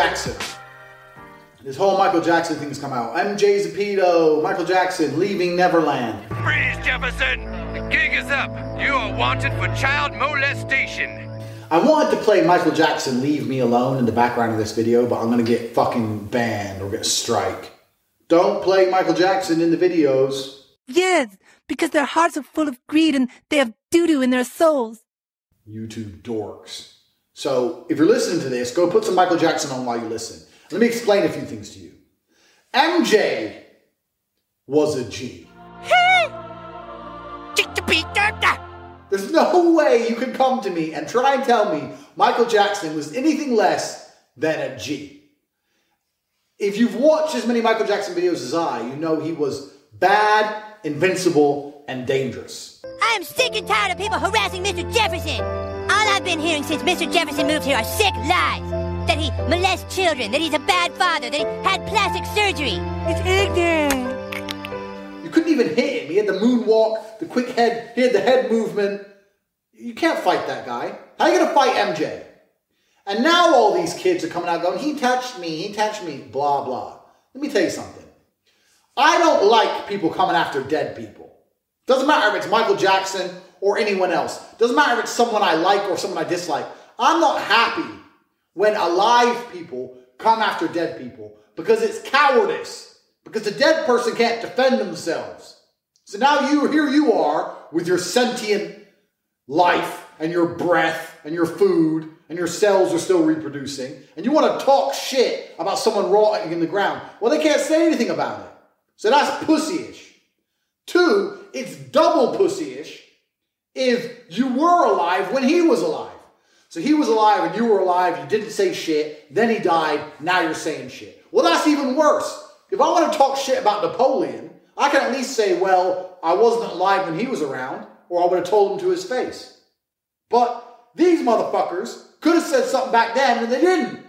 Jackson. This whole Michael Jackson thing's come out. MJ's a pedo. Michael Jackson leaving Neverland. Freeze, Jefferson! The gig is up. You are wanted for child molestation. I wanted to play Michael Jackson Leave Me Alone in the background of this video, but I'm gonna get fucking banned or get a strike. Don't play Michael Jackson in the videos. Yes, because their hearts are full of greed and they have doo doo in their souls. YouTube dorks. So if you're listening to this, go put some Michael Jackson on while you listen. Let me explain a few things to you. MJ was a G. There's no way you can come to me and try and tell me Michael Jackson was anything less than a G. If you've watched as many Michael Jackson videos as I, you know he was bad, invincible, and dangerous. I am sick and tired of people harassing Mr. Jefferson. All I've been hearing since Mr. Jefferson moved here are sick lies. That he molests children, that he's a bad father, that he had plastic surgery. It's ignorant. You couldn't even hit him. He had the moonwalk, the quick head, he had the head movement. You can't fight that guy. How are you going to fight MJ? And now all these kids are coming out going, he touched me, he touched me, blah, blah. Let me tell you something. I don't like people coming after dead people. Doesn't matter if it's Michael Jackson or anyone else. Doesn't matter if it's someone I like or someone I dislike. I'm not happy when alive people come after dead people because it's cowardice. Because the dead person can't defend themselves. So now you here you are with your sentient life and your breath and your food and your cells are still reproducing and you want to talk shit about someone rotting in the ground. Well, they can't say anything about it. So that's pussyish. Two, it's double pussyish if you were alive when he was alive. So he was alive and you were alive, you didn't say shit, then he died, now you're saying shit. Well, that's even worse. If I want to talk shit about Napoleon, I can at least say, well, I wasn't alive when he was around, or I would have told him to his face. But these motherfuckers could have said something back then and they didn't.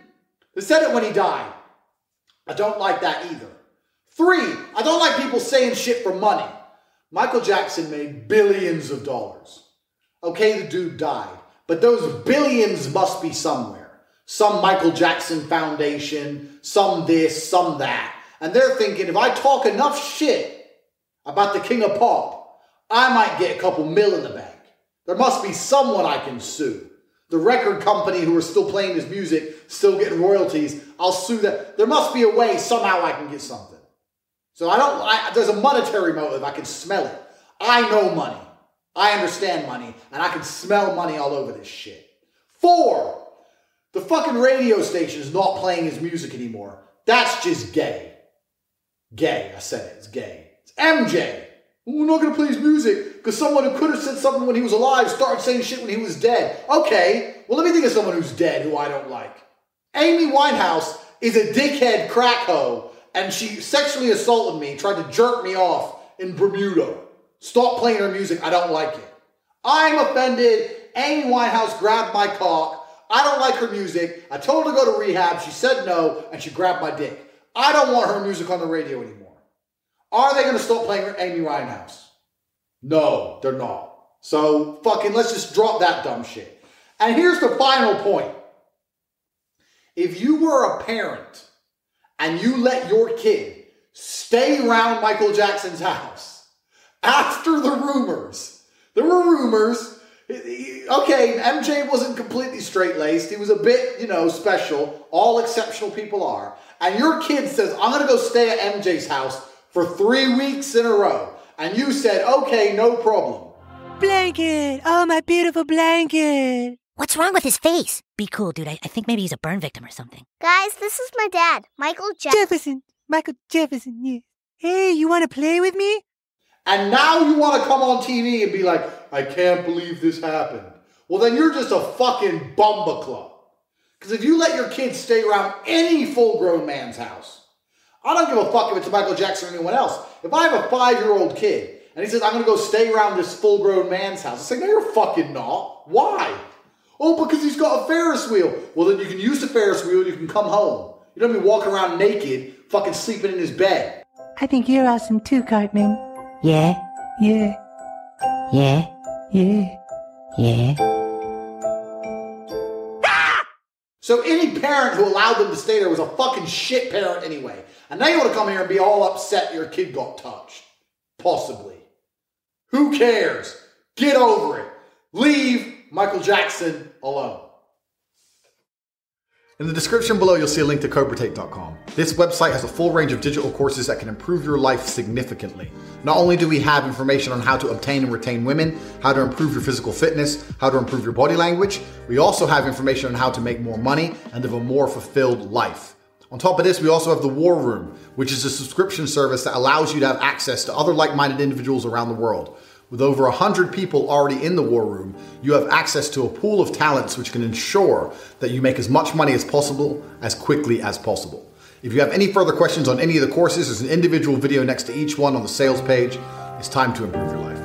They said it when he died. I don't like that either. Three, I don't like people saying shit for money. Michael Jackson made billions of dollars. Okay, the dude died, but those billions must be somewhere. Some Michael Jackson Foundation, some this, some that. And they're thinking if I talk enough shit about the king of pop, I might get a couple mil in the bank. There must be someone I can sue. The record company who are still playing his music, still getting royalties, I'll sue them. There must be a way somehow I can get something. So I don't, I, there's a monetary motive. I can smell it. I know money. I understand money. And I can smell money all over this shit. Four, the fucking radio station is not playing his music anymore. That's just gay. Gay. I said it. It's gay. It's MJ. We're not going to play his music because someone who could have said something when he was alive started saying shit when he was dead. Okay, well, let me think of someone who's dead who I don't like. Amy Winehouse is a dickhead crack hoe and she sexually assaulted me, tried to jerk me off in Bermuda. Stop playing her music. I don't like it. I'm offended. Amy Winehouse grabbed my cock. I don't like her music. I told her to go to rehab. She said no, and she grabbed my dick. I don't want her music on the radio anymore. Are they going to stop playing Amy Winehouse? No, they're not. So fucking let's just drop that dumb shit. And here's the final point. If you were a parent and you let your kid stay around Michael Jackson's house after the rumors, there were rumors. Okay, MJ wasn't completely straight laced. He was a bit, you know, special. All exceptional people are. And your kid says, I'm going to go stay at MJ's house for three weeks in a row. And you said, okay, no problem. Blanket! Oh, my beautiful blanket! What's wrong with his face? Be cool, dude. I, I think maybe he's a burn victim or something. Guys, this is my dad, Michael Jackson. Jefferson! Michael Jefferson, yes. Hey, you want to play with me? And now you want to come on TV and be like, I can't believe this happened. Well, then you're just a fucking bumba club. Because if you let your kids stay around any full grown man's house, I don't give a fuck if it's Michael Jackson or anyone else. If I have a five year old kid and he says, I'm going to go stay around this full grown man's house, I say, no, you're fucking not. Why? Oh, because he's got a Ferris wheel. Well, then you can use the Ferris wheel and you can come home. You don't be walking around naked, fucking sleeping in his bed. I think you're awesome too, Cartman. Yeah? Yeah, Yeah? yeah. Yeah? Ah! So any parent who allowed them to stay there was a fucking shit parent anyway. And now you want to come here and be all upset your kid got touched. Possibly. Who cares? Get over it. Leave Michael Jackson alone. In the description below, you'll see a link to CobraTate.com. This website has a full range of digital courses that can improve your life significantly. Not only do we have information on how to obtain and retain women, how to improve your physical fitness, how to improve your body language, we also have information on how to make more money and live a more fulfilled life. On top of this, we also have the War Room, which is a subscription service that allows you to have access to other like minded individuals around the world. With over 100 people already in the war room, you have access to a pool of talents which can ensure that you make as much money as possible as quickly as possible. If you have any further questions on any of the courses, there's an individual video next to each one on the sales page. It's time to improve your life.